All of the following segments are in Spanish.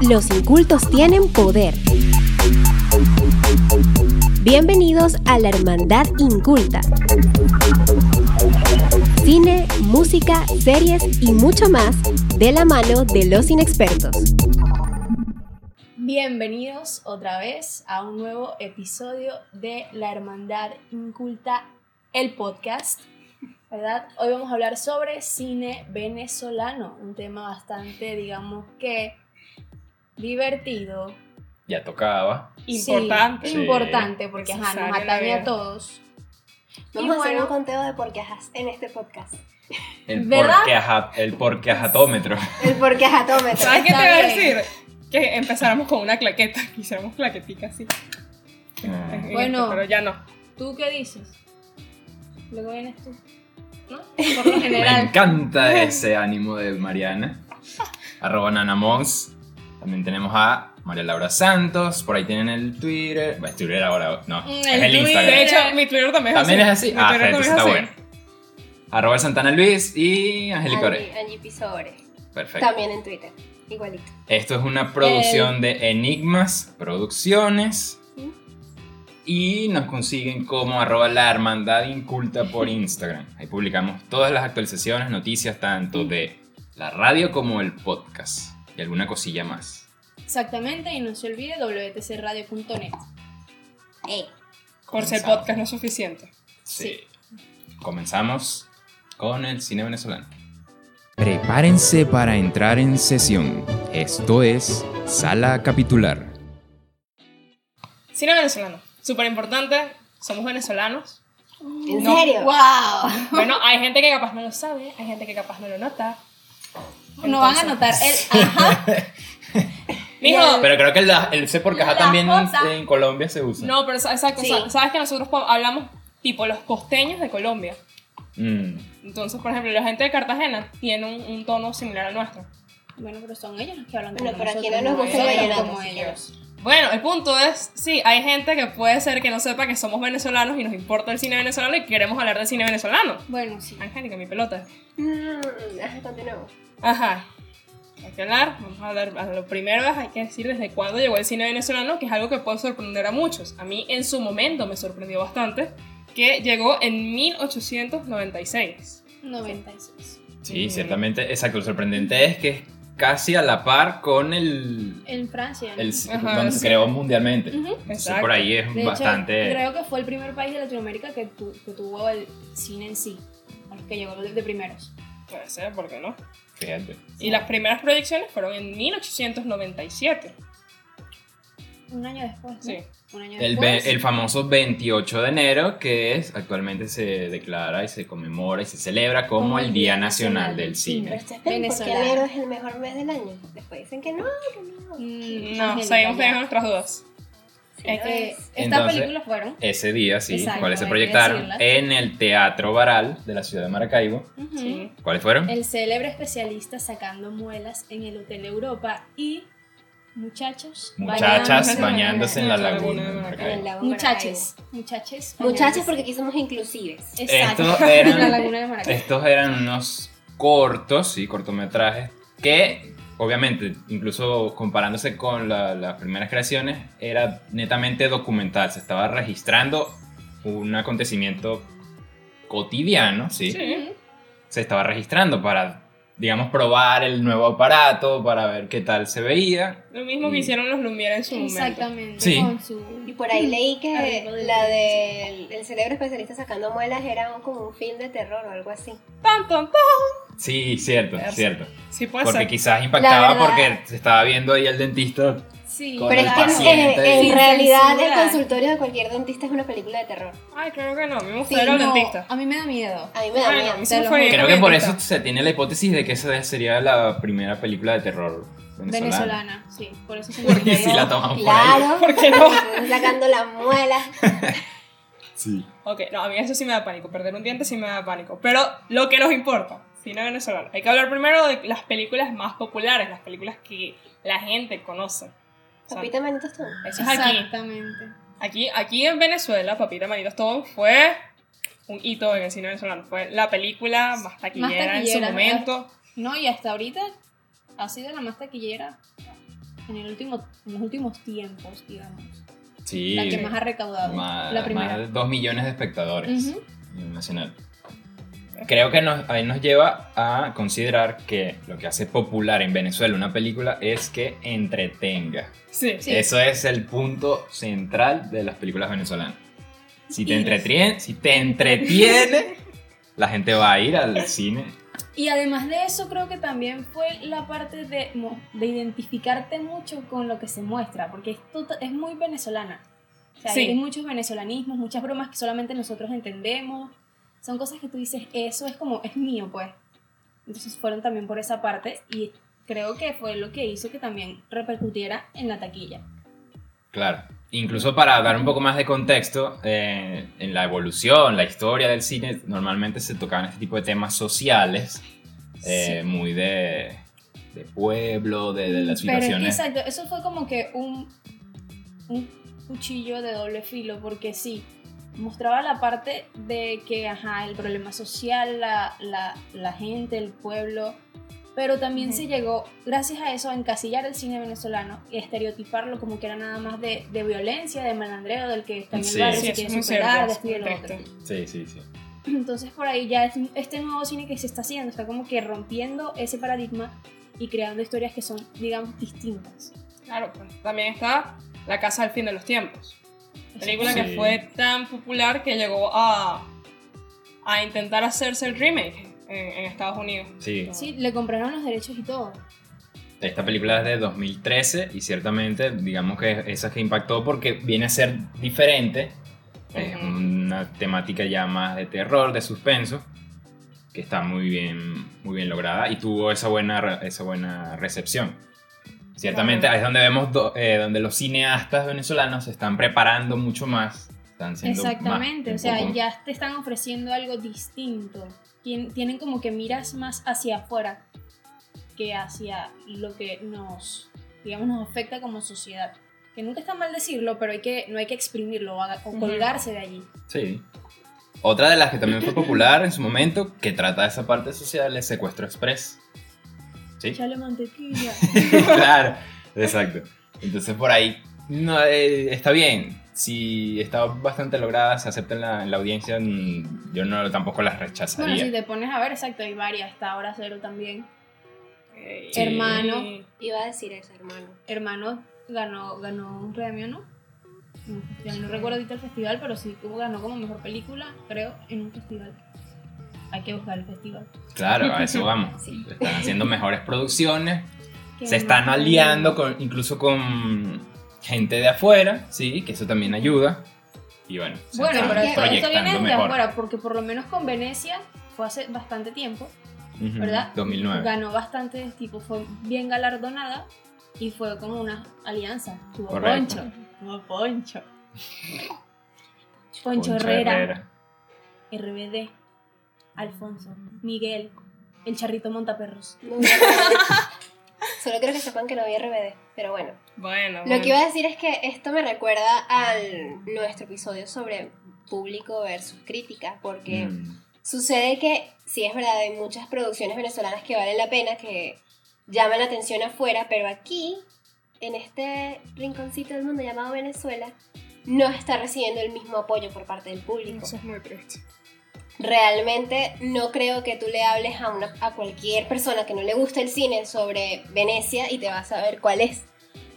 Los incultos tienen poder. Bienvenidos a la Hermandad Inculta. Cine, música, series y mucho más de la mano de los inexpertos. Bienvenidos otra vez a un nuevo episodio de La Hermandad Inculta, el podcast. ¿Verdad? Hoy vamos a hablar sobre cine venezolano, un tema bastante, digamos que, divertido. Ya tocaba. Importante. Sí. importante, porque ajá, nos atañe a todos. Vamos Y a hacer bueno, un conteo de porquejas en este podcast. El ¿Verdad? porque, aja- el porque ajatómetro. El porquejatómetro. ¿Sabes qué te voy a decir? Que empezáramos con una claqueta, hiciéramos claquetica así. Ah. en Bueno. esto, pero ya no. ¿tú qué dices? Luego vienes tú. ¿No? Por lo Me general. encanta ese ánimo de Mariana. Arroba nanamons. También tenemos a María Laura Santos. Por ahí tienen el Twitter. Bueno, es Twitter ahora, no. Mm, es el el Twitter. Instagram. De hecho, mi Twitter también es ¿También es así. así? Mi Ah, Twitter entonces también está es bueno. así. Arroba el Santana Luis y Angélica Ore. Angie, Angie Pisore. Perfecto. También en Twitter. Igualito. Esto es una producción de Enigmas Producciones. Y nos consiguen como arroba la hermandad inculta por Instagram. Ahí publicamos todas las actualizaciones, noticias tanto de la radio como el podcast. Y alguna cosilla más. Exactamente, y no se olvide wtcradio.net. Eh. Por si el podcast no es suficiente. Sí. Comenzamos con el cine venezolano. Prepárense para entrar en sesión. Esto es Sala Capitular. Cine venezolano. Súper importante. Somos venezolanos. ¿En No. serio? ¡Wow! Bueno, hay gente que capaz no lo sabe, hay gente que capaz no lo nota. No van a notar el ajá. Mijo, Pero creo que el, el C por caja La también en, cosa. en Colombia se usa. no, pero exacto, Sí. sa- sabes que nosotros hablamos tipo los costeños de Colombia. Mm. Entonces, por ejemplo, la gente de Cartagena tiene un, un tono similar al nuestro. Bueno, pero son ellos los que hablan Bueno, como pero aquí no nos gusta como ellos. Bueno, el punto es, sí, hay gente que puede ser que no sepa que somos venezolanos y nos importa el cine venezolano y queremos hablar del cine venezolano. Bueno, sí. Angélica, mi pelota. Mm, ajá, continuamos. Ajá. Hay que hablar, vamos a hablar, a lo primero es, hay que decir desde cuándo llegó el cine venezolano, que es algo que puede sorprender a muchos. A mí en su momento me sorprendió bastante, que llegó en 1896. 96. Sí, Mm. ciertamente. Exacto. Lo sorprendente es que casi a la par con el, En Francia. ¿no? el Ajá, donde sí. se creó mundialmente. Entonces, Exacto. por ahí es De hecho, bastante. creo que fue el primer país de Latinoamérica que, tu- que tuvo el cine en sí. Que llegó de, de primeros. Puede ser, ¿por qué no? Fíjate. Y las primeras proyecciones fueron en 1897. Un año después. ¿no? Sí. Un año El, después. el famoso 28 de enero, que es actualmente se declara y se conmemora y se celebra como, el Día Nacional del Cine. ustedes creen ¿por qué Venezolana. enero es el mejor mes del año? Después dicen que no, que no. Mm, No, ya. teniendo nuestras dudas. Sí, Es que es. estas películas fueron. Ese día, sí, Exacto, ¿cuáles se proyectaron? En el Teatro Baral de la ciudad de Maracaibo. Ujú. Sí. ¿Cuáles fueron? El célebre especialista sacando muelas en el Hotel Europa y muchachos Muchachas bañándose- bañándose en la laguna En Muchaches. Muchaches. Bañándose. porque aquí somos inclusives. Exacto. Estos eran-. Estos eran unos cortos, sí, cortometrajes, que obviamente, incluso comparándose con la- las primeras creaciones, era netamente documental. Se estaba registrando un acontecimiento cotidiano, sí. Sí. Se estaba registrando para, digamos, probar el nuevo aparato, para ver qué tal se veía. Lo mismo que hicieron los Lumière en su momento. Exactamente. Sí. Su... Y por ahí leí que la del el célebre especialista sacando muelas era un- como un film de terror o algo así. Tan, tan, tan. Sí, cierto, cierto. Sí puede Porque ser. quizás impactaba verdad- porque se estaba viendo ahí el dentista. Sí. Con Pero el es que en, realidad censura. el consultorio de cualquier dentista es una película de terror. Ay, creo que no. A mí me gusta Sí, No, dentista. a mí me da miedo. A mí me da Bueno, miedo. me Creo que por eso se tiene la hipótesis de que esa sería la primera película de terror venezolana. Venezolana, sí. Por eso se Porque si la tomamos por ahí. Claro, ¿Por qué no? Sacando las muelas. Sí. Ok, no, a mí eso sí me da pánico. Perder un diente sí me da pánico. Pero lo que nos importa, cine venezolano. Hay que hablar primero de las películas más populares, las películas que la gente conoce. Papita Manitos Tom. eso es aquí. Exactamente. Aquí, aquí en Venezuela, Papita Manitos Tom fue un hito en el cine venezolano. Fue la película más taquillera, en su taquillera, momento. No, y hasta ahorita ha sido la más taquillera en, el último, en los últimos tiempos, digamos. Sí. La que más ha recaudado. más, la primera. más de 2 millones de espectadores a nivel nacional. Creo que nos, ahí nos lleva a considerar que lo que hace popular en Venezuela una película es que entretenga. Sí. Sí. Eso es el punto central de las películas venezolanas. Si te entretiene, si te entretiene, la gente va a ir al cine. Y además de eso, creo que también fue la parte de, de identificarte mucho con lo que se muestra, porque es, tota- es muy venezolana. O sea, Sí. hay muchos venezolanismos, muchas bromas que solamente nosotros entendemos. Son cosas que tú dices, eso es como, es mío, pues. Entonces fueron también por esa parte y creo que fue lo que hizo que también repercutiera en la taquilla. Claro. Incluso para dar un poco más de contexto, eh, en la evolución, la historia del cine, normalmente se tocaban este tipo de temas sociales, eh, muy de, de pueblo, de, de las Pero es que, situaciones. exacto, eso fue como que un, un cuchillo de doble filo, porque sí, mostraba la parte de que, ajá, el problema social, la, la, la gente, el pueblo, pero también se llegó, gracias a eso, a encasillar el cine venezolano y estereotiparlo como que era nada más de, de violencia, de malandreo, del que está en el Sí. barrio, Sí, se quiere superar, de lo otro. Sí, sí, sí. Entonces por ahí ya es- este nuevo cine que se está haciendo está como que rompiendo ese paradigma y creando historias que son, digamos, distintas. Claro, pues también está La Casa al Fin de los Tiempos. Película Sí. que fue tan popular que llegó a, a intentar hacerse el remake en, en Estados Unidos. Sí. Sí, le compraron los derechos y todo. Esta película es de 2013 y ciertamente digamos que esa que impactó porque viene a ser diferente. Es Ujú. una temática ya más de terror, de suspenso, que está muy bien, muy bien lograda y tuvo esa buena, esa buena recepción. Ciertamente Claro. ahí es donde vemos do- eh, donde los cineastas venezolanos se están preparando mucho más. Están siendo más- Exactamente, un o sea, poco- ya te están ofreciendo algo distinto. Tien- Tienen como que miras más hacia afuera que hacia lo que nos, digamos, nos afecta como sociedad. Que nunca está mal decirlo, pero hay que, no hay que exprimirlo o haga- o colgarse de allí. Sí. Otra de las que también fue popular en su momento, que trata esa parte social, es Secuestro Express. ¿Sí? Chale mantequilla. claro, exacto. Entonces por ahí no, eh, está bien. Si está bastante lograda, se acepta en la, en la audiencia, mm, yo no tampoco las rechazaría. bueno, si te pones a ver, exacto, hay varias. Está Hora Cero también. Eh, Sí. Hermano. Iba a decir eso, hermano. Hermano ganó, ganó un premio, ¿no? Festival. No recuerdo ahorita el festival, pero sí tuvo- ganó como mejor película, creo, en un festival. Hay que buscar el festival. Claro, a eso vamos. Sí. Están haciendo mejores producciones, Que se están aliando con, incluso con gente de afuera, sí, que eso también ayuda. Y bueno, se Bueno, están pero proyectando viene de mejor. afuera, porque por lo menos con Venecia fue hace bastante tiempo, ¿verdad? 2009. Ganó bastante, tipo, fue bien galardonada y fue como una alianza. Tuvo Correcto. Poncho, tuvo Poncho. Poncho, Poncho Herrera, RBD, Alfonso, Miguel, el charrito montaperros. Solo quiero que sepan que no había RBD, pero bueno. Bueno, Lo bueno. que iba a decir es que esto me recuerda al nuestro episodio sobre público versus crítica, porque Mm, sucede que, sí es verdad, hay muchas producciones venezolanas que valen la pena, que llaman la atención afuera, pero aquí, en este rinconcito del mundo llamado Venezuela, no está recibiendo el mismo apoyo por parte del público. Eso es muy triste. Realmente no creo que tú le hables a, una, a cualquier persona que no le guste el cine sobre Venecia y te vas a ver cuál es.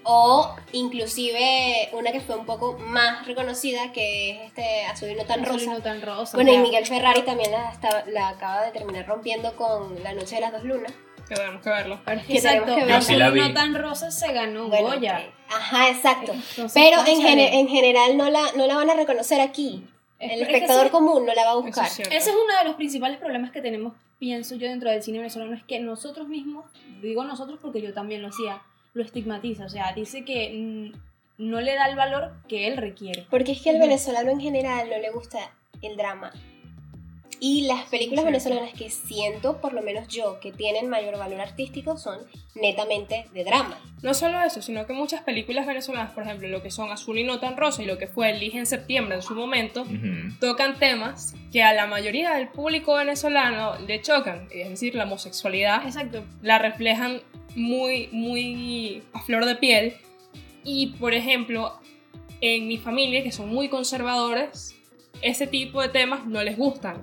O inclusive una que fue un poco más reconocida, que es este Azul y no tan Azul y rosa. no tan rosa. Bueno, y Miguel Ferrari también la, está- la acaba de terminar rompiendo con La Noche de las Dos Lunas. Que tenemos que verlo. exacto, que ver. Yo sí Azul la y no tan rosa se ganó Bueno, Goya. ok. Ajá, exacto. Entonces, Pero en, cónchale, gene- en general no la, no la van a reconocer aquí. El es que espectador sí, común no la va a Eso buscar. es. Ese es uno de los principales problemas que tenemos, pienso yo, dentro del cine venezolano, es que nosotros mismos, digo nosotros porque yo también lo hacía, lo estigmatiza, o sea, dice que mm, no le da el valor que él requiere. Porque es que al venezolano en general no le gusta el drama. Y las películas Sí. venezolanas que siento, por lo menos yo, que tienen mayor valor artístico son netamente de drama. No solo eso, sino que muchas películas venezolanas, por ejemplo, lo que son Azul y No tan Rosa y lo que fue El Lige en septiembre en su momento, Ujú. tocan temas que a la mayoría del público venezolano le chocan, es decir, la homosexualidad Exacto. la reflejan muy, muy a flor de piel. Y, por ejemplo, en mi familia, que son muy conservadores, ese tipo de temas no les gustan.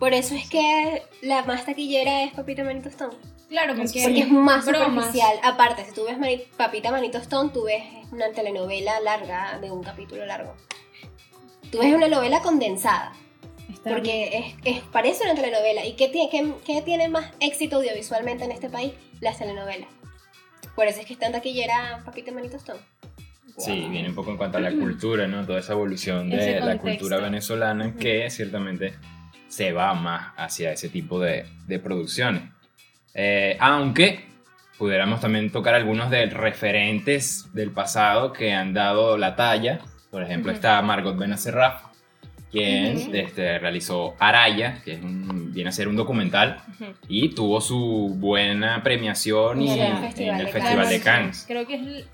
Por eso es que la más taquillera es Papita Manito Stone. Claro, porque, Porque es más bromas. superficial. Aparte, si tú ves Mari- Papita Manito Stone, tú ves una telenovela larga de un capítulo largo. Tú ves una novela condensada. Está Porque es, es- parece una telenovela. ¿Y qué, tiene- qué- qué tiene más éxito audiovisualmente en este país? Las telenovelas. Por eso es que está en taquillera Papita Manito Stone. Sí, viene un poco en cuanto a la cultura, ¿no? Toda esa evolución de la cultura venezolana que ciertamente se va más hacia ese tipo de, de producciones. Eh, aunque pudiéramos también tocar algunos de referentes del pasado que han dado la talla. Por ejemplo, Ujú. está Margot Benacerraf, quien este, realizó Araya, que es un- viene a ser un documental, y tuvo su buena premiación y, En el en Festival el de Festival de Cannes. Creo que es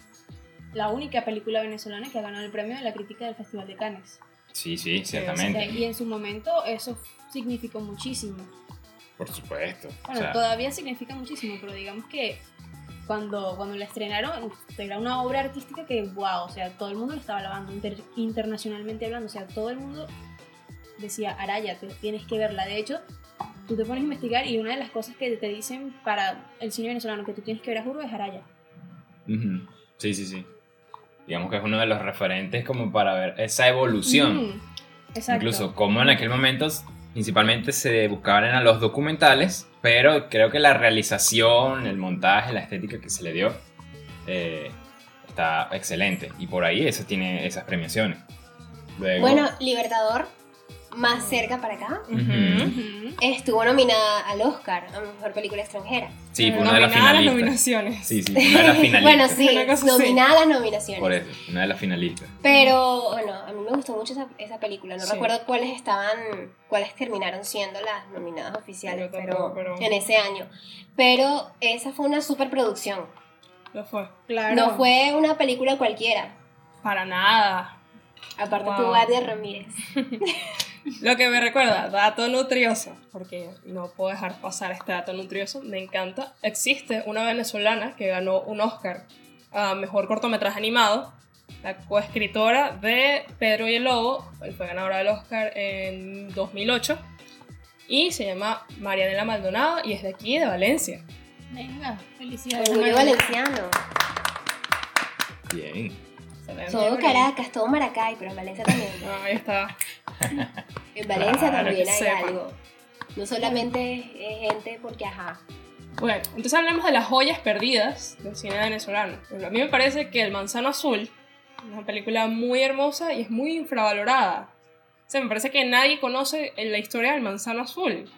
la única película venezolana que ha ganado el premio de la crítica del Festival de Cannes. Sí, sí, O ciertamente. sea, y en su momento eso significó muchísimo. Por supuesto. Bueno, o sea, todavía significa muchísimo, pero digamos que cuando, cuando la estrenaron era una obra artística que, wow, o sea, todo el mundo la estaba alabando inter- internacionalmente hablando, o sea, todo el mundo decía, Araya, tú tienes que verla. De hecho, tú te pones a investigar y una de las cosas que te dicen para el cine venezolano que tú tienes que ver a juro es Araya. ujú. Sí, sí, sí. Digamos que es uno de los referentes como para ver esa evolución. Ujú, Exacto. Incluso como en aquel momento principalmente se buscaban eran los documentales, pero creo que la realización, el montaje, la estética que se le dio eh, está excelente. Y por ahí eso tiene esas premiaciones. Bueno, Libertador, más cerca para acá, estuvo nominada al Oscar a Mejor Película Extranjera. sí, fue una de las Nominada a las finalistas. nominaciones. Sí, sí, fue una de las finalistas. Bueno, sí, nominada a las nominaciones. Por eso, una de las finalistas. Pero bueno, a mí me gustó mucho esa, esa película. No Sí. recuerdo cuáles estaban, cuáles terminaron siendo las nominadas oficiales pero, en ese año. Pero esa fue una superproducción. Lo fue. Claro. No fue una película cualquiera. Para nada. Aparte Wow. tuvo a Eddie Ramírez. Lo que me recuerda, dato nutrioso, porque no puedo dejar pasar este dato nutrioso, me encanta. Existe una venezolana que ganó un Oscar a mejor cortometraje animado, la coescritora de Pedro y el Lobo, él fue ganadora del Oscar en 2008, y se llama Marianela Maldonado y es de aquí, de Valencia. Venga, felicidades. Orgullo valenciano. Bien. Todo Caracas, todo Maracay, pero en Valencia también. Ahí está. En Valencia Claro, también hay sepa. algo. No solamente es gente porque, ajá. Bueno, entonces hablemos de las joyas perdidas del cine venezolano. A mí me parece que El Manzano Azul es una película muy hermosa y es muy infravalorada. O sea, me parece que nadie conoce la historia del Manzano Azul.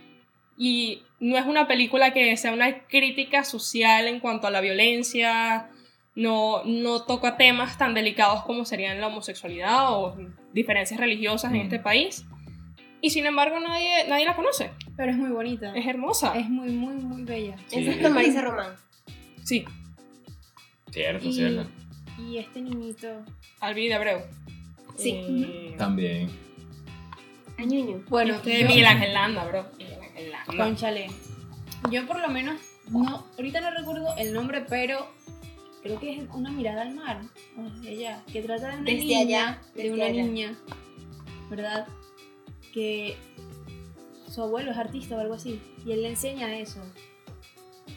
Y no es una película que sea una crítica social en cuanto a la violencia, no, no toca temas tan delicados como serían la homosexualidad o diferencias religiosas en Mm. este país. Y sin embargo nadie, nadie la conoce. Pero es muy bonita. Es hermosa. Es muy, muy, muy bella. Sí. Esa es con Marisa Román. Sí, Cierto, Y, cierto. y este niñito. Albi de Abreu. Sí. Y- También. Añuño. Bueno, Este yo- Miguel Ángel Landa, bro. Miguel Ángel Landa. Conchale. Yo por lo menos, no, ahorita no recuerdo el nombre, pero creo que es una mirada al mar, o desde allá, que trata de una Desde niña, allá, de una allá. niña, ¿verdad? Que su abuelo es artista o algo así, y él le enseña eso.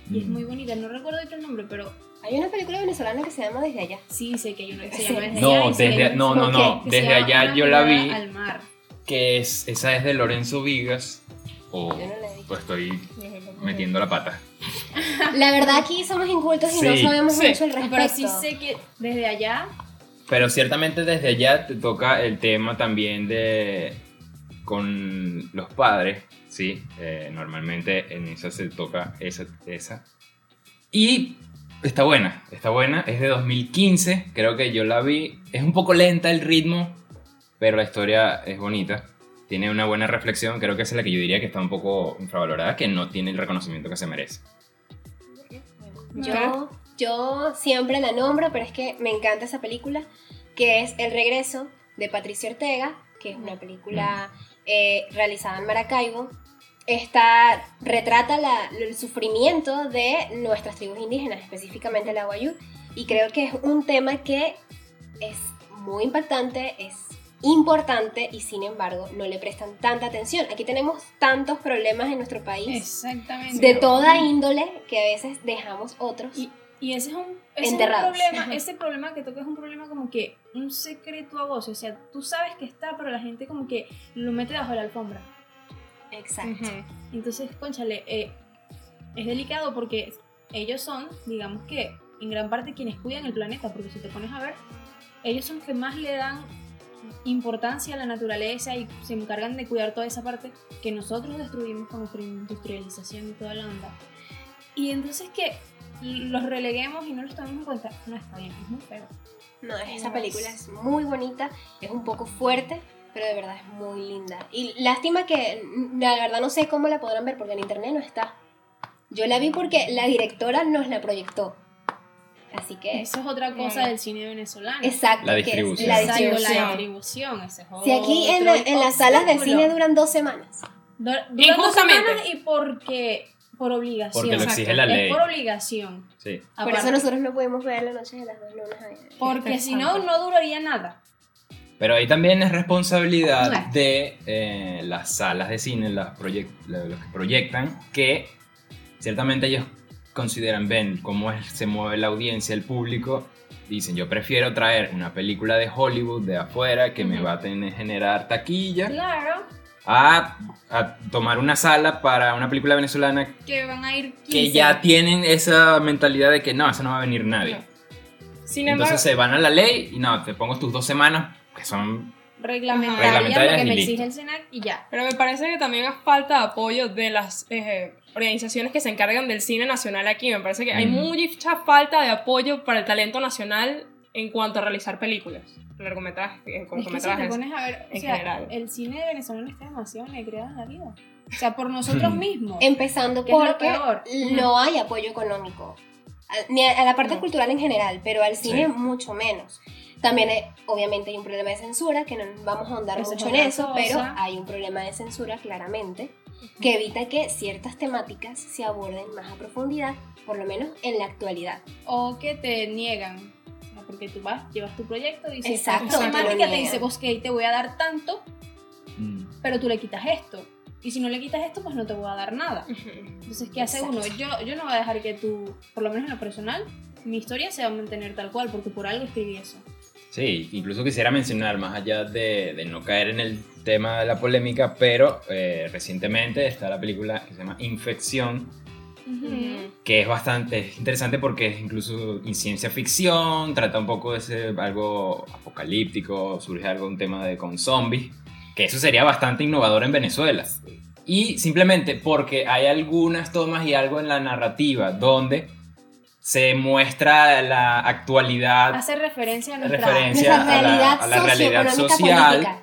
Y es Mm. muy bonita, no recuerdo el nombre, pero Hay una película venezolana que se llama Desde allá. sí sé que hay uno que se llama Desde No, allá desde- que- no, no, no, que se desde allá Una yo la vi. Al mar. Que es, esa es de Lorenzo Vigas. O no pues estoy metiendo la pata. La verdad aquí somos incultos y no Sí. sabemos Sí. mucho al respecto. Pero sí sé que desde allá Pero ciertamente desde allá te toca el tema también de con los padres, ¿sí? Eh, normalmente en esa se toca esa, esa. Y está buena, está buena, es de 2015, creo que yo la vi, es un poco lenta el ritmo, pero la historia es bonita. tiene una buena reflexión, creo que esa es la que yo diría que está un poco infravalorada, que no tiene el reconocimiento que se merece. Yo, yo siempre la nombro, pero es que me encanta esa película, que es El regreso de Patricia Ortega, que es una película eh, realizada en Maracaibo. Esta retrata la- el sufrimiento de nuestras tribus indígenas, específicamente la Guayú, y creo que es un tema que es muy impactante, es importante y sin embargo no le prestan tanta atención. Aquí tenemos tantos problemas en nuestro país Exactamente. de toda índole que a veces dejamos otros. Y, y ese es un, ese es un Enterrados. problema, ese problema que toca es un problema como que un secreto a voz, o sea, tú sabes que está, pero la gente como que lo mete bajo la alfombra. Exacto. Entonces, conchale, eh, es delicado porque ellos son, digamos que, en gran parte quienes cuidan el planeta, porque si te pones a ver, ellos son los que más le dan importancia a la naturaleza y se encargan de cuidar toda esa parte que nosotros destruimos con nuestra industrialización y toda la onda. Y entonces que los releguemos y no los tomemos en cuenta, no está bien, es muy feo. No, esa película es muy bonita, es un poco fuerte, pero de verdad es muy linda. Y lástima que, la verdad no sé cómo la podrán ver porque en internet no está. Yo la vi porque la directora nos la proyectó. Así que, Eso es otra cosa Vale. del cine venezolano. exacto. La es distribución. La Exacto, la distribución. distribución. ese es Si aquí en, la- en las salas de cine duran dos semanas. Du- duran dos Injustamente. semanas y porque por obligación. Porque lo exige la Es ley. por obligación. Sí. Por aparte. eso nosotros no podemos ver la noche de las dos lunas. ahí. Porque si no, no duraría nada. Pero ahí también es responsabilidad Claro. de eh, las salas de cine, las proyec- la- los que proyectan, que ciertamente ellos consideran, ven cómo es- se mueve la audiencia, el público, dicen, yo prefiero traer una película de Hollywood de afuera que me Ujú. va a tener, generar taquilla, Claro, a, a tomar una sala para una película venezolana que van a ir 15. que ya tienen esa mentalidad de que no, eso no va a venir nadie. Sin embargo, Entonces se van a la ley y no, te pongo tus dos semanas, que son reglamentarias, Reglamentarias lo que y me exige el SENAC y ya. pero me parece que también hay falta apoyo de las eh, organizaciones que se encargan del cine nacional aquí. Me parece que hay Mm. mucha falta de apoyo para el talento nacional en cuanto a realizar películas, largometrajes, eh, Es que si te cortometrajes. pones a ver, o en sea, general. el cine venezolano está demasiado negreado en la vida. O sea, por nosotros mismos. Empezando Que es lo porque peor. no hay apoyo económico, ni a, a la parte No. cultural en general, pero al cine Sí. mucho menos. También hay- obviamente hay un problema de censura, que no vamos a ahondar mucho en eso, cosa. pero hay un problema de censura claramente, que evita que ciertas temáticas se aborden más a profundidad, por lo menos en la actualidad. O que te niegan. Porque tú vas, llevas tu proyecto, dices, Exacto, esta te lo temática te dice, pues que te voy a dar tanto, mm, pero tú le quitas esto. Y si no le quitas esto, pues no te voy a dar nada. Entonces, ¿qué hace Exacto. uno? Yo, yo no voy a dejar que tú, por lo menos en lo personal, mi historia se va a mantener tal cual, porque por algo escribí eso. Sí, incluso quisiera mencionar, más allá de, de no caer en el tema de la polémica, pero eh, recientemente está la película que se llama Infección, Ujú. que es bastante es interesante porque es incluso en ciencia ficción, trata un poco de ser algo apocalíptico, surge algo, un tema de con zombies, que eso sería bastante innovador en Venezuela. Y simplemente porque hay algunas tomas y algo en la narrativa donde se muestra la actualidad Hace referencia a nuestra... Referencia. Nuestra a la- realidad a la realidad social. política.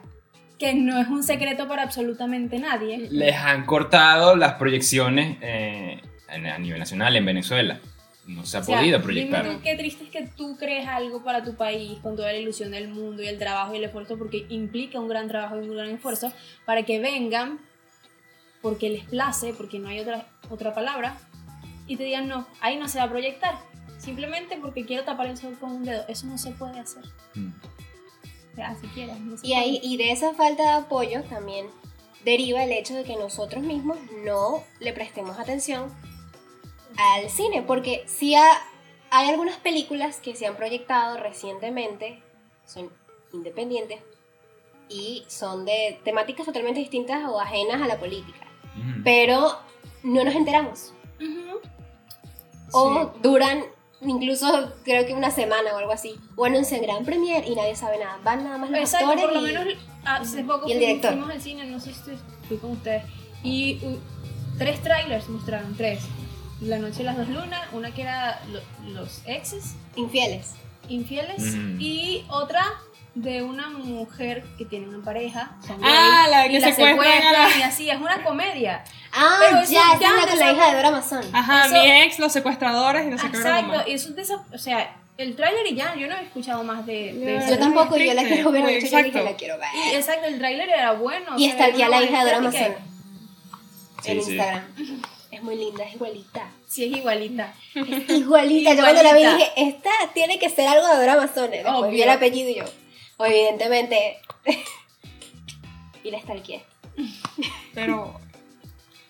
Que no es un secreto para absolutamente nadie. les han cortado las proyecciones eh, a nivel nacional en Venezuela. No se ha O sea, podido dime proyectar. tú qué triste es que tú crees algo para tu país con toda la ilusión del mundo y el trabajo y el esfuerzo, porque implica un gran trabajo y un gran esfuerzo, para que vengan porque les place, porque no hay otra, otra palabra, y te digan no, ahí no se va a proyectar. Simplemente porque quiero tapar el sol con un dedo. Eso no se puede hacer. Mm. O sea, si quieres. no se Y, ahí, puede. y de esa falta de apoyo también deriva el hecho de que nosotros mismos no le prestemos atención al cine, porque sí ha- hay algunas películas que se han proyectado recientemente, son independientes y son de temáticas totalmente distintas o ajenas a la política, pero no nos enteramos Ujú. O duran incluso creo que una semana o algo así, o anuncian gran premier y nadie sabe nada, van nada más los Exacto, actores por lo y- menos hace poco y el fuimos- director. fuimos al cine, no sé si fui con ustedes, y uh, tres trailers mostraron, tres. La noche de las dos lunas, una que era lo- los exes, infieles. infieles, y otra de una mujer que tiene una pareja. son Ah, gays, la y que la secuestran la- y así, es una comedia. Ah, Pero ya, es la con la hija de Dora Mason. Ajá, Eso- mi ex, los secuestradores y no sé Exacto, eso es de esa, o sea, el tráiler y ya, yo no he escuchado más de, de. Yo tampoco, yo la quiero ver, yo dije la quiero ver. Y exacto, el tráiler era bueno. Y está aquí a una la hija de Dora Mason. Sí, en sí. Instagram. Es muy linda, es igualita. Sí, es igualita. Igualita. Yo cuando la vi dije, esta tiene que ser algo de Dora Mason. Después vi el apellido y yo, o evidentemente. y la stalkeé. Pero,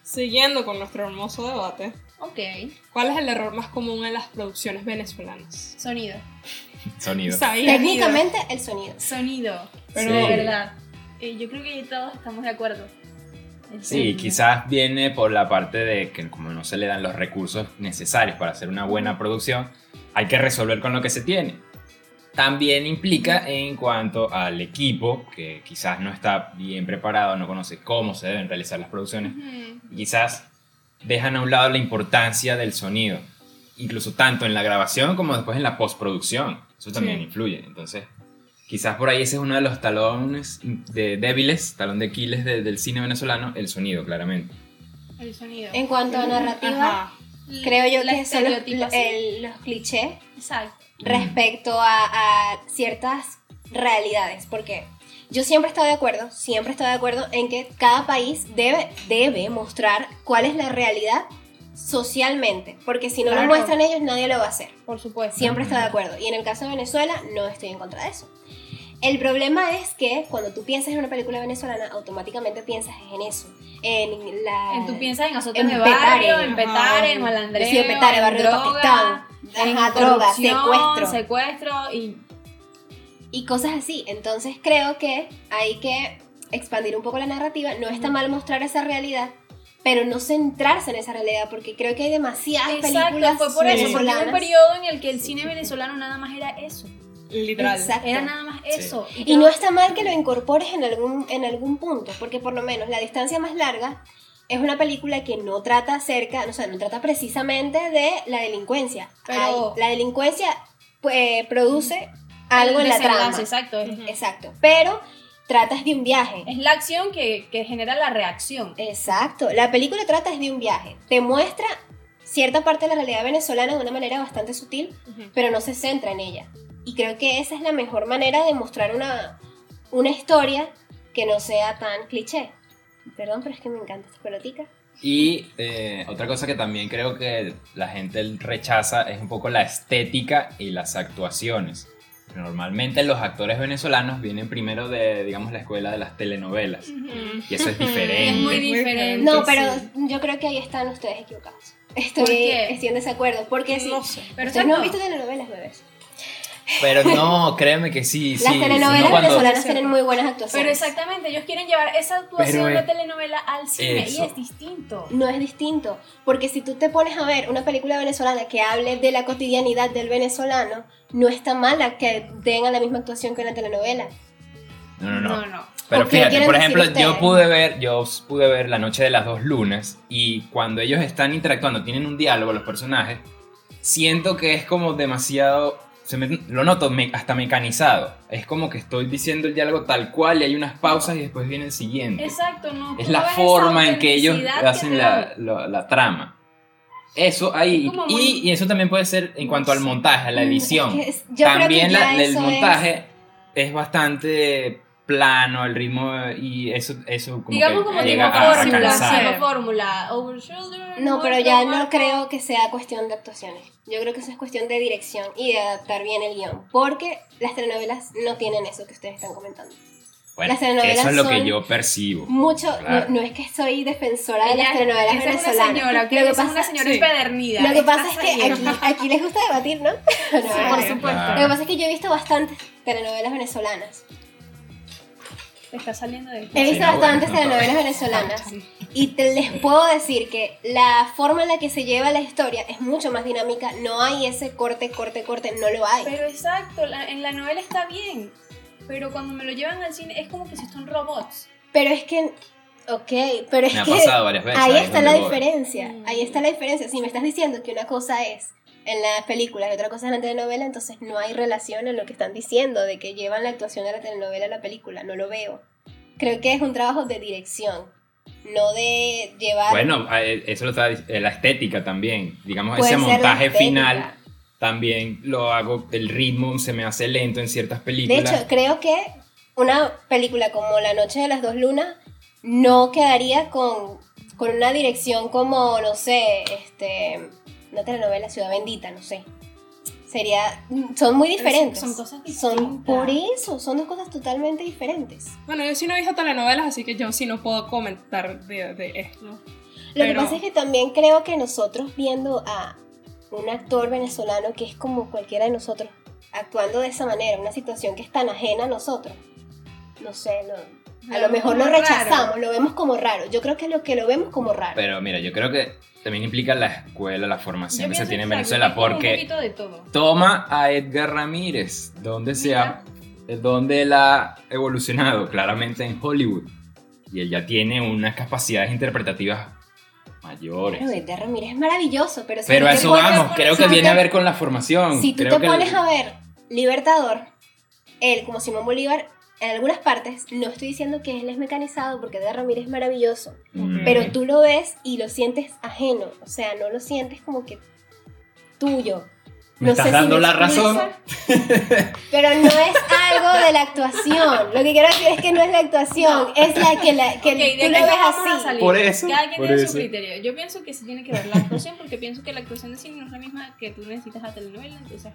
siguiendo con nuestro hermoso debate, Ok. ¿cuál es el error más común en las producciones venezolanas? Sonido. Sonido. Sabía, Técnicamente, el sonido. Sonido. Pero- de Sí. verdad. Eh, yo creo que todos estamos de acuerdo. El Sí, sonido. quizás viene por la parte de que como no se le dan los recursos necesarios para hacer una buena producción, hay que resolver con lo que se tiene. También implica en cuanto al equipo, que quizás no está bien preparado, no conoce cómo se deben realizar las producciones, y quizás dejan a un lado la importancia del sonido, incluso tanto en la grabación como después en la postproducción. Eso también Sí. influye. Entonces, quizás por ahí ese es uno de los talones de débiles, talón de Aquiles de- del cine venezolano, el sonido, claramente. El sonido. En cuanto a narrativa, Ajá. creo yo La que son los, el- los clichés Exacto. Respecto a, a ciertas realidades, porque yo siempre he estado de acuerdo, siempre he estado de acuerdo en que cada país debe, debe mostrar cuál es la realidad socialmente, porque si no Claro. lo muestran ellos, nadie lo va a hacer. Por supuesto. Siempre he estado de acuerdo. Y en el caso de Venezuela, no estoy en contra de eso. El problema es que cuando tú piensas en una película venezolana, automáticamente piensas en eso. En la. En, tú piensas en azotes en de Petare. barrio, en Ajá. Petare, en malandreo, Sí, Petare, en barrio de droga, Pakistán. en Ajá, droga, secuestro. secuestro y y cosas así. Entonces creo que hay que expandir un poco la narrativa. No está mal mostrar esa realidad, pero no centrarse en esa realidad, porque creo que hay demasiadas Exacto, películas fue por eso, porque hubo un venezolanas. periodo en el que el cine venezolano nada más era eso. Literal. Exacto. Era nada más eso. Y no está mal que lo incorpores en algún, en algún punto, porque por lo menos La distancia más larga es una película que no trata acerca, o sea, no trata precisamente de la delincuencia. Pero- Hay- la delincuencia pues, produce algo en la trama. Exacto. Es, Exacto. Pero tratas de un viaje. es la acción que, que genera la reacción. Exacto. La película trata de un viaje. Te muestra cierta parte de la realidad venezolana de una manera bastante sutil, Ujú. pero no se centra en ella. Y creo que esa es la mejor manera de mostrar una, una historia que no sea tan cliché. Perdón, pero es que me encanta esta pelotica. Y eh, otra cosa que también creo que la gente rechaza es un poco la estética y las actuaciones. Normalmente los actores venezolanos vienen primero de, digamos, la escuela de las telenovelas. Y eso es diferente. Es muy diferente. No, pero sí. yo creo que ahí están ustedes equivocados. Estoy, ¿Por qué? estoy en desacuerdo. Porque si No sé. Pero ustedes no han exacto. visto telenovelas, bebés. Pero no, créeme que sí, sí. Las telenovelas sino cuando- venezolanas tienen muy buenas actuaciones. Pero exactamente, ellos quieren llevar esa actuación Pero de es- telenovela al cine eso. y es distinto. no es distinto. Porque si tú te pones a ver una película venezolana que hable de la cotidianidad del venezolano, no está mala que tenga la misma actuación que una telenovela. No, no, no. No, no. Pero ¿O qué fíjate, por ejemplo, yo pude ver, yo pude ver La Noche de las Dos Lunas y cuando ellos están interactuando, tienen un diálogo los personajes, siento que es como demasiado, se me- lo noto me- hasta mecanizado. Es como que estoy diciendo el diálogo tal cual y hay unas pausas y después viene el siguiente. Exacto, no. es la forma en que ellos que hacen la, la- la trama. Eso ahí, Es y, eso también puede ser en cuanto al montaje, a la edición. es que es- yo creo que También la- el montaje es... bastante plano, el ritmo y eso, eso como Digamos que como tipo llega a, a fórmula, cansar. tipo fórmula, over shoulder. No, pero ya no creo que sea cuestión de actuaciones. Yo creo que eso es cuestión de dirección y de adaptar bien el guion. Porque las telenovelas no tienen eso que ustedes están comentando. Bueno, Las telenovelas eso es lo que son yo percibo. Mucho, Claro. no, no es que soy defensora de Ella- las telenovelas esa es una venezolanas. señora. Lo que Esa es pasa, una señora sí. empedernida. lo que pasa es que aquí, aquí les gusta debatir, ¿no? No, por vale. supuesto. Claro. Lo que pasa es que yo he visto bastantes telenovelas venezolanas. Te está saliendo de He visto bastantes bueno, no telenovelas venezolanas y te, les puedo decir que la forma en la que se lleva la historia es mucho más dinámica. No hay ese corte, corte, corte, no lo hay. Pero exacto, la- en la novela está bien. Pero cuando me lo llevan al cine es como que si son robots. Pero es que, ok, pero es Me ha que pasado varias veces. ahí ahí es está la diferencia. Ahí está la diferencia. Si me estás diciendo que una cosa es en las películas y otra cosa en la telenovela, entonces no hay relación en lo que están diciendo de que llevan la actuación de la telenovela a la película. No lo veo. Creo que es un trabajo de dirección, no de llevar. Bueno, eh, eso lo está eh, la estética también. Digamos, ese la montaje final también lo hago, el ritmo se me hace lento en ciertas De películas. hecho, creo que una película como La Noche de las Dos Lunas no quedaría con, con una dirección como, no sé, este, una telenovela Ciudad Bendita, no sé. Sería, son muy diferentes. son- son cosas Son distintas. por eso, son dos cosas totalmente diferentes. Bueno, yo sí no he visto telenovelas, así que yo sí no puedo comentar de, de esto. Lo que Pero- pasa es que también creo que nosotros viendo a un actor venezolano que es como cualquiera de nosotros, actuando de esa manera, una situación que es tan ajena a nosotros, no sé, no- a Lo lo mejor lo vemos raro. rechazamos, lo vemos como raro. Yo creo que lo que lo vemos como raro. Pero mira, yo creo que también implica la escuela, la formación Yo que se tiene en Venezuela, porque poquito de todo. toma a Edgar Ramírez, donde se ha, donde él ha evolucionado claramente en Hollywood. Y él ya tiene unas capacidades interpretativas mayores. Edgar Ramírez es maravilloso, pero si Pero a eso vamos, creo que viene te- a ver con la formación. Si tú Creo te que- pones a ver Libertador, él como Simón Bolívar, en algunas partes, no estoy diciendo que él es mecanizado porque Edgar Ramírez es maravilloso, Mm. pero tú lo ves y lo sientes ajeno, o sea, no lo sientes como que tuyo. ¿Me No estás sé si dando me la explico, razón? Pero no es algo de la actuación. Lo que quiero decir es que no es la actuación, es la que, la, que Ok, de tú lo ves así. Por eso, Cada quien por tiene eso. su criterio. Yo pienso que se tiene que ver la actuación porque pienso que la actuación de cine no es la misma que tú necesitas a telenovela, entonces...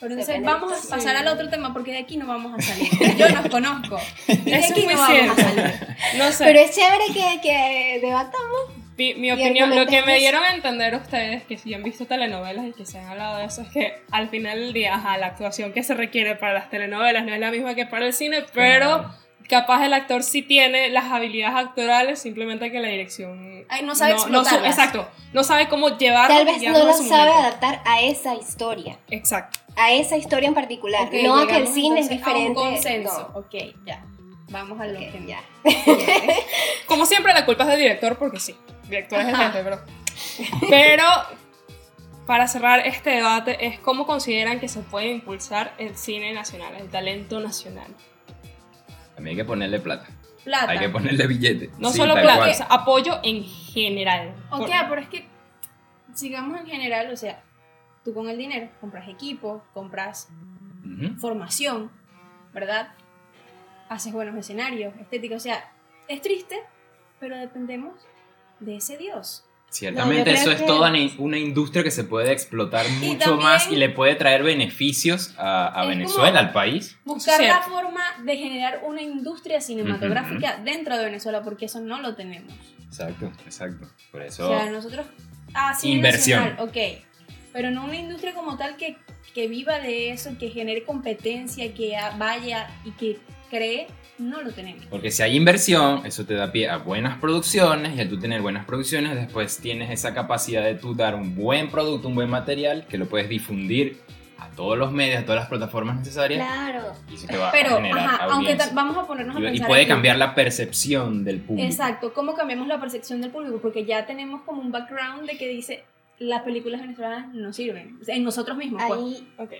Pero entonces Depende. vamos a Sí. pasar al otro tema porque de aquí no vamos a salir. Yo nos conozco. De Eso aquí no vamos a cierto. salir. No sé. Pero es chévere que, que debatamos. Mi, mi opinión, lo que me dieron a entender ustedes, que si han visto telenovelas y que se han hablado de eso, es que al final del día, ajá, la actuación que se requiere para las telenovelas no es la misma que para el cine, pero capaz el actor sí tiene las habilidades actorales, simplemente que la dirección... Ay, no sabe su- explotarlas. Exacto, no sabe cómo llevarlo. Tal vez no lo sabe momento. adaptar a esa historia. Exacto. A esa historia en particular. No a que el cine es a diferente. un consenso. No. Ok, ya. Vamos a lo que ya. Como siempre, la culpa es del director, porque sí, el director es el jefe, bro. Pero, para cerrar este debate, es cómo consideran que se puede impulsar el cine nacional, el talento nacional. A mí hay que ponerle plata. Plata. Hay que ponerle billete. No Sí, solo plata, sea, apoyo en general. Ok, Por- pero es que sigamos en general, o sea, tú con el dinero compras equipo, compras Ujú. formación, ¿verdad? Haces buenos escenarios, estética, o sea, es triste, pero dependemos de ese Dios. Ciertamente No, eso es que- toda una industria que se puede explotar mucho también- más y le puede traer beneficios a, a Venezuela, al país. Buscar Sí. la forma de generar una industria cinematográfica dentro de Venezuela, porque eso no lo tenemos. Exacto, exacto. Por O eso. sea, nosotros... Ah, cine Inversión. nacional, ok. Pero no una industria como tal que, que viva de eso, que genere competencia, que vaya y que cree, no lo tenemos. Porque si hay inversión, eso te da pie a buenas producciones y al tú tener buenas producciones, después tienes esa capacidad de tú dar un buen producto, un buen material que lo puedes difundir a todos los medios, a todas las plataformas necesarias Claro. y eso te va Pero, a generar ajá, aunque vamos a ponernos a Y- y, pensar puede aquí. cambiar la percepción del público. Exacto, ¿cómo cambiamos la percepción del público? Porque ya tenemos como un background de que dice las películas venezolanas no sirven. O sea, en nosotros mismos. pues. Ahí Ok.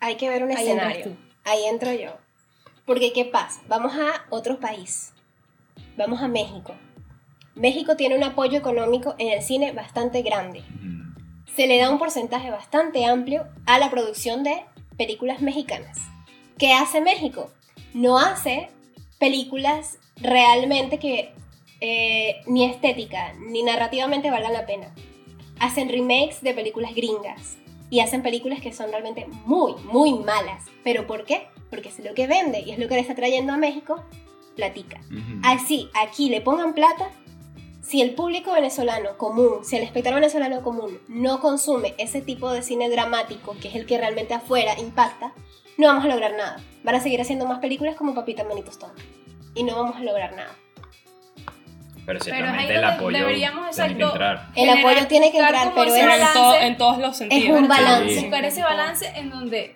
hay que ver un Ahí escenario. Ahí entro yo. Porque, ¿qué pasa? Vamos a otro país. Vamos a México. México tiene un apoyo económico en el cine bastante grande. Mm. se le da un porcentaje bastante amplio a la producción de películas mexicanas. ¿Qué hace México? No hace películas realmente que eh, ni estética ni narrativamente valgan la pena. Hacen remakes de películas gringas y hacen películas que son realmente muy, muy malas. ¿Pero por qué? Porque es lo que vende y es lo que le está trayendo a México platica. Así, aquí le pongan plata, si el público venezolano común, si el espectador venezolano común no consume ese tipo de cine dramático, que es el que realmente afuera impacta, no vamos a lograr nada. Van a seguir haciendo más películas como Papita Manito Stone. Y no vamos a lograr nada. Pero ciertamente el apoyo deberíamos, tiene que entrar. El Generar- apoyo tiene que entrar, pero es, en, to- balance. en todos los sentidos. un Sí. balance. buscar ese balance en donde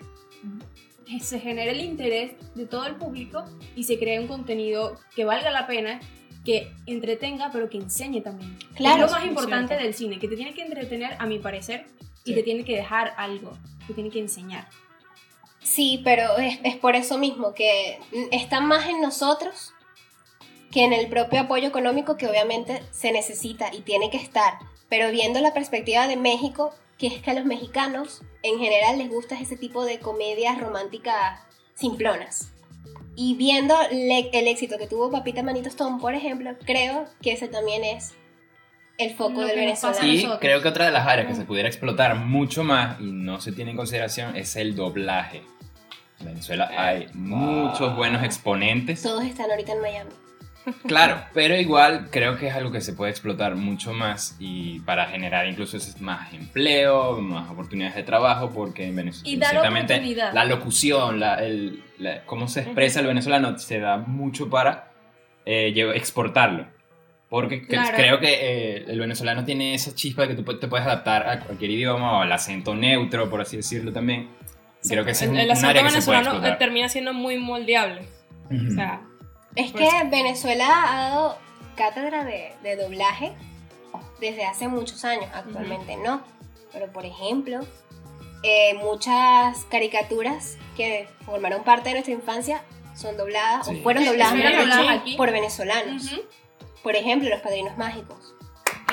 se genere el interés de todo el público y se cree un contenido que valga la pena, que entretenga, pero que enseñe también. Claro, es lo más importante cierto. del cine, que te tiene que entretener, a mi parecer, y Sí. te tiene que dejar algo, te tiene que enseñar. Sí, pero es, es por eso mismo que está más en nosotros que en el propio apoyo económico que obviamente se necesita y tiene que estar. Pero viendo la perspectiva de México, que es que a los mexicanos en general les gusta ese tipo de comedias románticas simplonas. Y viendo el éxito que tuvo Papita Manito Stone, por ejemplo, creo que ese también es el foco Lo del venezolano. Y creo que otra de las áreas que se pudiera explotar mucho más y no se tiene en consideración es el doblaje. En Venezuela hay muchos buenos exponentes. Todos están ahorita en Miami. Claro, pero igual creo que es algo que se puede explotar mucho más y para generar incluso más empleo, más oportunidades de trabajo, porque en Venezuela Y ciertamente la locución, la, el, la- cómo se expresa el venezolano se da mucho para eh, exportarlo. Porque Claro. creo que eh, el venezolano tiene esa chispa de que tú te puedes adaptar a cualquier idioma o al acento neutro, por así decirlo también. Creo que ese es el, un, el un acento área que se puede venezolano eh, explotar. termina siendo muy moldeable. O sea, Es Pues- que Venezuela ha dado cátedra de, de doblaje desde hace muchos años, actualmente no. Pero por ejemplo, eh, muchas caricaturas que formaron parte de nuestra infancia son dobladas Sí. o fueron dobladas, aquí. por venezolanos. Por ejemplo, Los Padrinos Mágicos.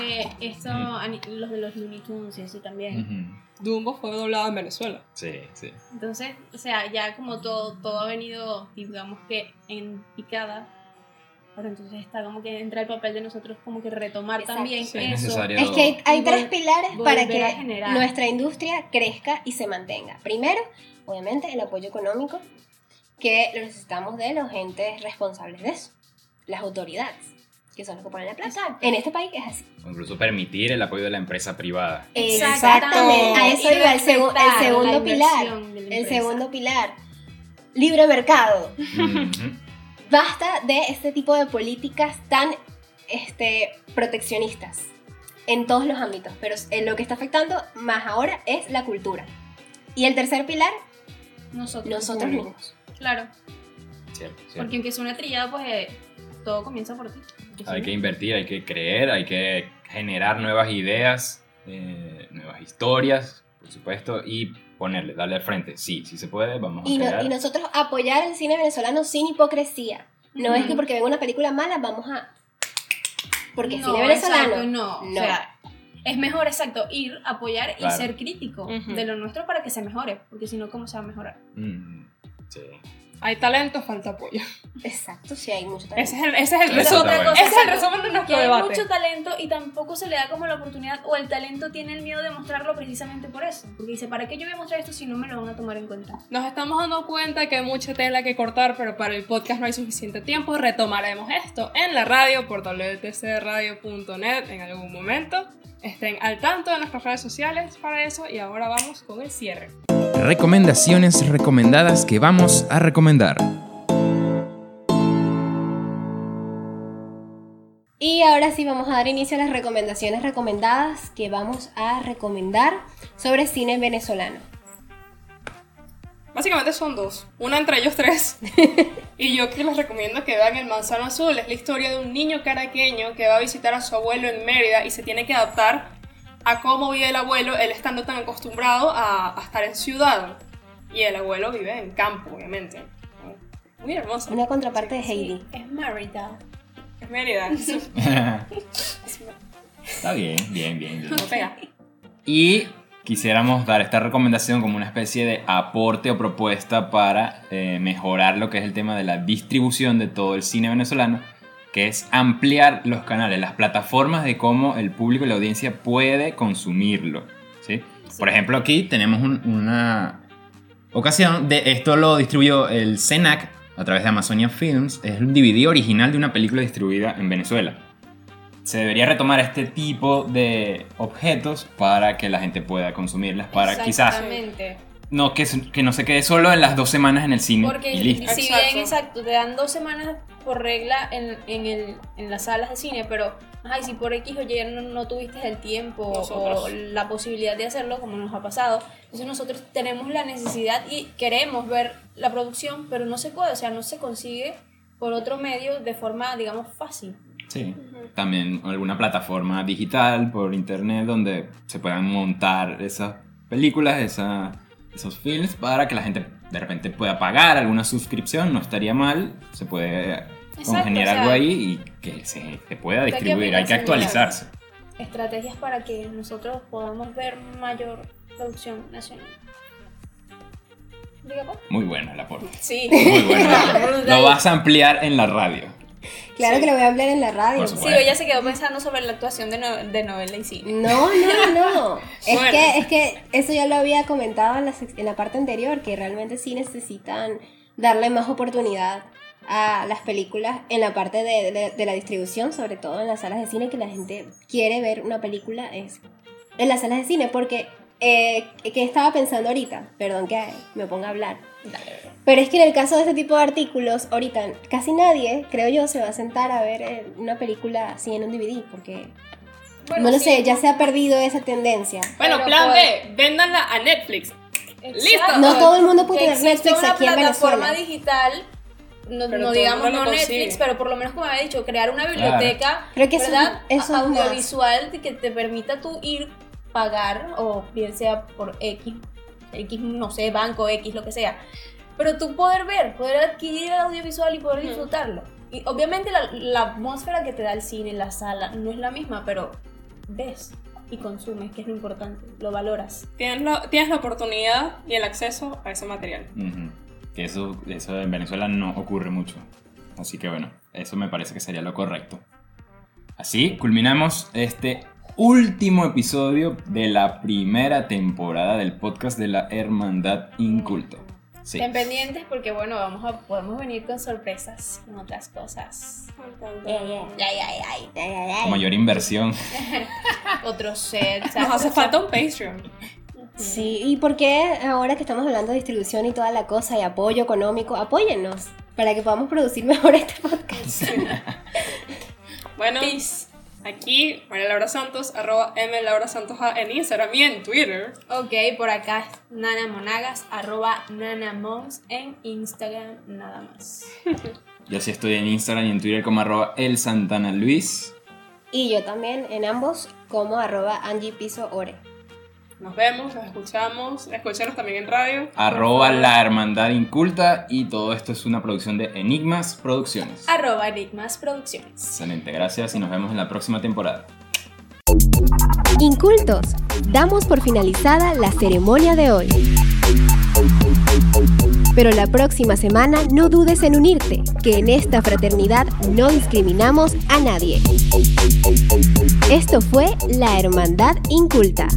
Eh, esto, ani- los de los Looney Tunes y así también. Dumbo fue doblado en Venezuela. Sí, sí. Entonces, o sea, ya como todo, todo ha venido, digamos que en picada, pero entonces está como que entra el papel de nosotros como que retomar Exacto. también Sí, es eso. necesario. Es que hay, hay tres pilares para que nuestra industria crezca y se mantenga. Primero, obviamente, el apoyo económico, que lo necesitamos de los entes responsables de eso, las autoridades, que son los que ponen la plata. Exacto. En este país es así. O incluso permitir el apoyo de la empresa privada. Exactamente, a eso iba el, segu- el segundo la pilar. El segundo pilar, libre mercado. Basta de este tipo de políticas tan este, proteccionistas en todos los ámbitos, pero en lo que está afectando más ahora es la cultura. Y el tercer pilar, Nosotros. nosotros mismos. Claro, Cierto, cierto. porque aunque suene trillado, pues eh, todo comienza por ti. Hay que invertir, hay que creer, hay que generar nuevas ideas, eh, nuevas historias, por supuesto, y ponerle, darle al frente. Sí, sí se puede, vamos a Y, no- y nosotros apoyar el cine venezolano sin hipocresía. No es que porque venga una película mala vamos a... Porque el No, cine venezolano... exacto, no. O sea, es mejor, exacto, ir, apoyar Claro. y ser crítico de lo nuestro para que se mejore, porque si no, ¿cómo se va a mejorar? Mm, sí. Hay talento, falta apoyo. Exacto, sí, hay mucho talento. Ese es el, ese es el resumen. Ese es el resumen de Que nuestro hay debate. mucho talento y tampoco se le da como la oportunidad, o el talento tiene el miedo de mostrarlo precisamente por eso. Porque dice, ¿para qué yo voy a mostrar esto si no me lo van a tomar en cuenta? Nos estamos dando cuenta que hay mucha tela que cortar, pero para el podcast no hay suficiente tiempo. Retomaremos esto en la radio por wtcradio.net en algún momento. Estén al tanto de nuestras redes sociales para eso y ahora vamos con el cierre. Recomendaciones recomendadas que vamos a recomendar. Y ahora sí vamos a dar inicio a las recomendaciones recomendadas que vamos a recomendar sobre cine venezolano. Básicamente son dos, una entre ellos tres. y yo que les recomiendo que vean El Manzano Azul. Es la historia de un niño caraqueño que va a visitar a su abuelo en Mérida y se tiene que adaptar a cómo vive el abuelo, él estando tan acostumbrado a, a estar en ciudad. Y el abuelo vive en campo, obviamente. Muy hermoso. Una contraparte de Heidi. Es Merida. Es Mérida. Está bien, bien, bien, bien. No pega. Y quisiéramos dar esta recomendación como una especie de aporte o propuesta para eh, mejorar lo que es el tema de la distribución de todo el cine venezolano, que es ampliar los canales, las plataformas de cómo el público y la audiencia puede consumirlo. ¿sí? Por ejemplo, aquí tenemos un- una ocasión de esto lo distribuyó el CENAC a través de Amazonia Films. Es un DVD original de una película distribuida en Venezuela se debería retomar este tipo de objetos para que la gente pueda consumirlas, para quizás Exactamente. no, que, que no se quede solo en las dos semanas en el cine Porque y listo. si Exacto. bien, exacto, te dan dos semanas por regla en, en, el, en las salas de cine, pero ay, si por X o Y no, no tuviste el tiempo o Nosotros. la posibilidad de hacerlo, como nos ha pasado, entonces nosotros tenemos la necesidad y queremos ver la producción, pero no se puede, o sea, no se consigue por otro medio de forma, digamos, fácil. Sí. También alguna plataforma digital por internet donde se puedan montar esas películas, esa- esos films, para que la gente de repente pueda pagar alguna suscripción, no estaría mal, se puede congeniar sea, algo ahí y que se, se pueda ¿qué distribuir, hay que actualizarse. Estrategias para que nosotros podamos ver mayor producción nacional. Muy bueno el aporte. Sí. Muy bueno. Lo vas a ampliar en la radio. Claro Sí. que lo voy a hablar en la radio. Por Sí, ella se quedó pensando sobre la actuación de, no- de novela y cine. No, no, no. es, Bueno. que, es que eso ya lo había comentado en la, sec- en la parte anterior, que realmente sí necesitan darle más oportunidad a las películas en la parte de, de- de la distribución, sobre todo en las salas de cine, que la gente quiere ver una película es en las salas de cine, porque eh, que estaba pensando ahorita, perdón que me ponga a hablar, pero es que en el caso de este tipo de artículos, ahorita casi nadie, creo yo, se va a sentar a ver eh, una película así en un DVD, porque Bueno, no lo sí. sé, ya se ha perdido esa tendencia. Bueno, Pero plan por- B, véndanla a Netflix. Exacto. No todo el mundo puede tener Netflix una aquí en plataforma Venezuela. digital, no, no digamos no Netflix, consigue. pero por lo menos como había dicho, crear una biblioteca, Creo que eso- ¿verdad? eso audiovisual que te permita tú ir pagar o bien sea por X, X no sé, banco X, lo que sea. Pero tú poder ver, poder adquirir el audiovisual y poder Ujú. disfrutarlo. Y obviamente la, la atmósfera que te da el cine, la sala, no es la misma, pero ves y consumes, que es lo importante, lo valoras. Tienes la, tienes la oportunidad y el acceso a ese material. Ujú. Que eso, eso en Venezuela no ocurre mucho. Así que bueno, eso me parece que sería lo correcto. Así culminamos este último episodio de la primera temporada del podcast de la Hermandad Inculta. Sí. Estén pendientes porque bueno, vamos a podemos venir con sorpresas, con otras cosas. Con mayor inversión. Otros sets. Nos hace falta un Patreon. Sí, ¿y por qué ahora que estamos hablando de distribución y toda la cosa y apoyo económico, apóyennos para que podamos producir mejor este podcast? Bueno, Peace. Aquí María Laura Santos, arroba M Laura Santos A en Instagram y en Twitter. Ok, por acá es Nana Monagas, arroba nanamons en Instagram, nada más. Yo sí estoy en Instagram y en Twitter como arroba el Santana Luis. Y yo también en ambos como arroba Angie Piso Ore. Nos vemos, nos escuchamos. Escúchanos también en radio. Arroba la Hermandad Inculta y todo esto es una producción de Enigmas Producciones. Arroba Enigmas Producciones. Excelente, gracias y nos vemos en la próxima temporada. Incultos, damos por finalizada la ceremonia de hoy. Pero la próxima semana no dudes en unirte, que en esta fraternidad no discriminamos a nadie. Esto fue La Hermandad Inculta.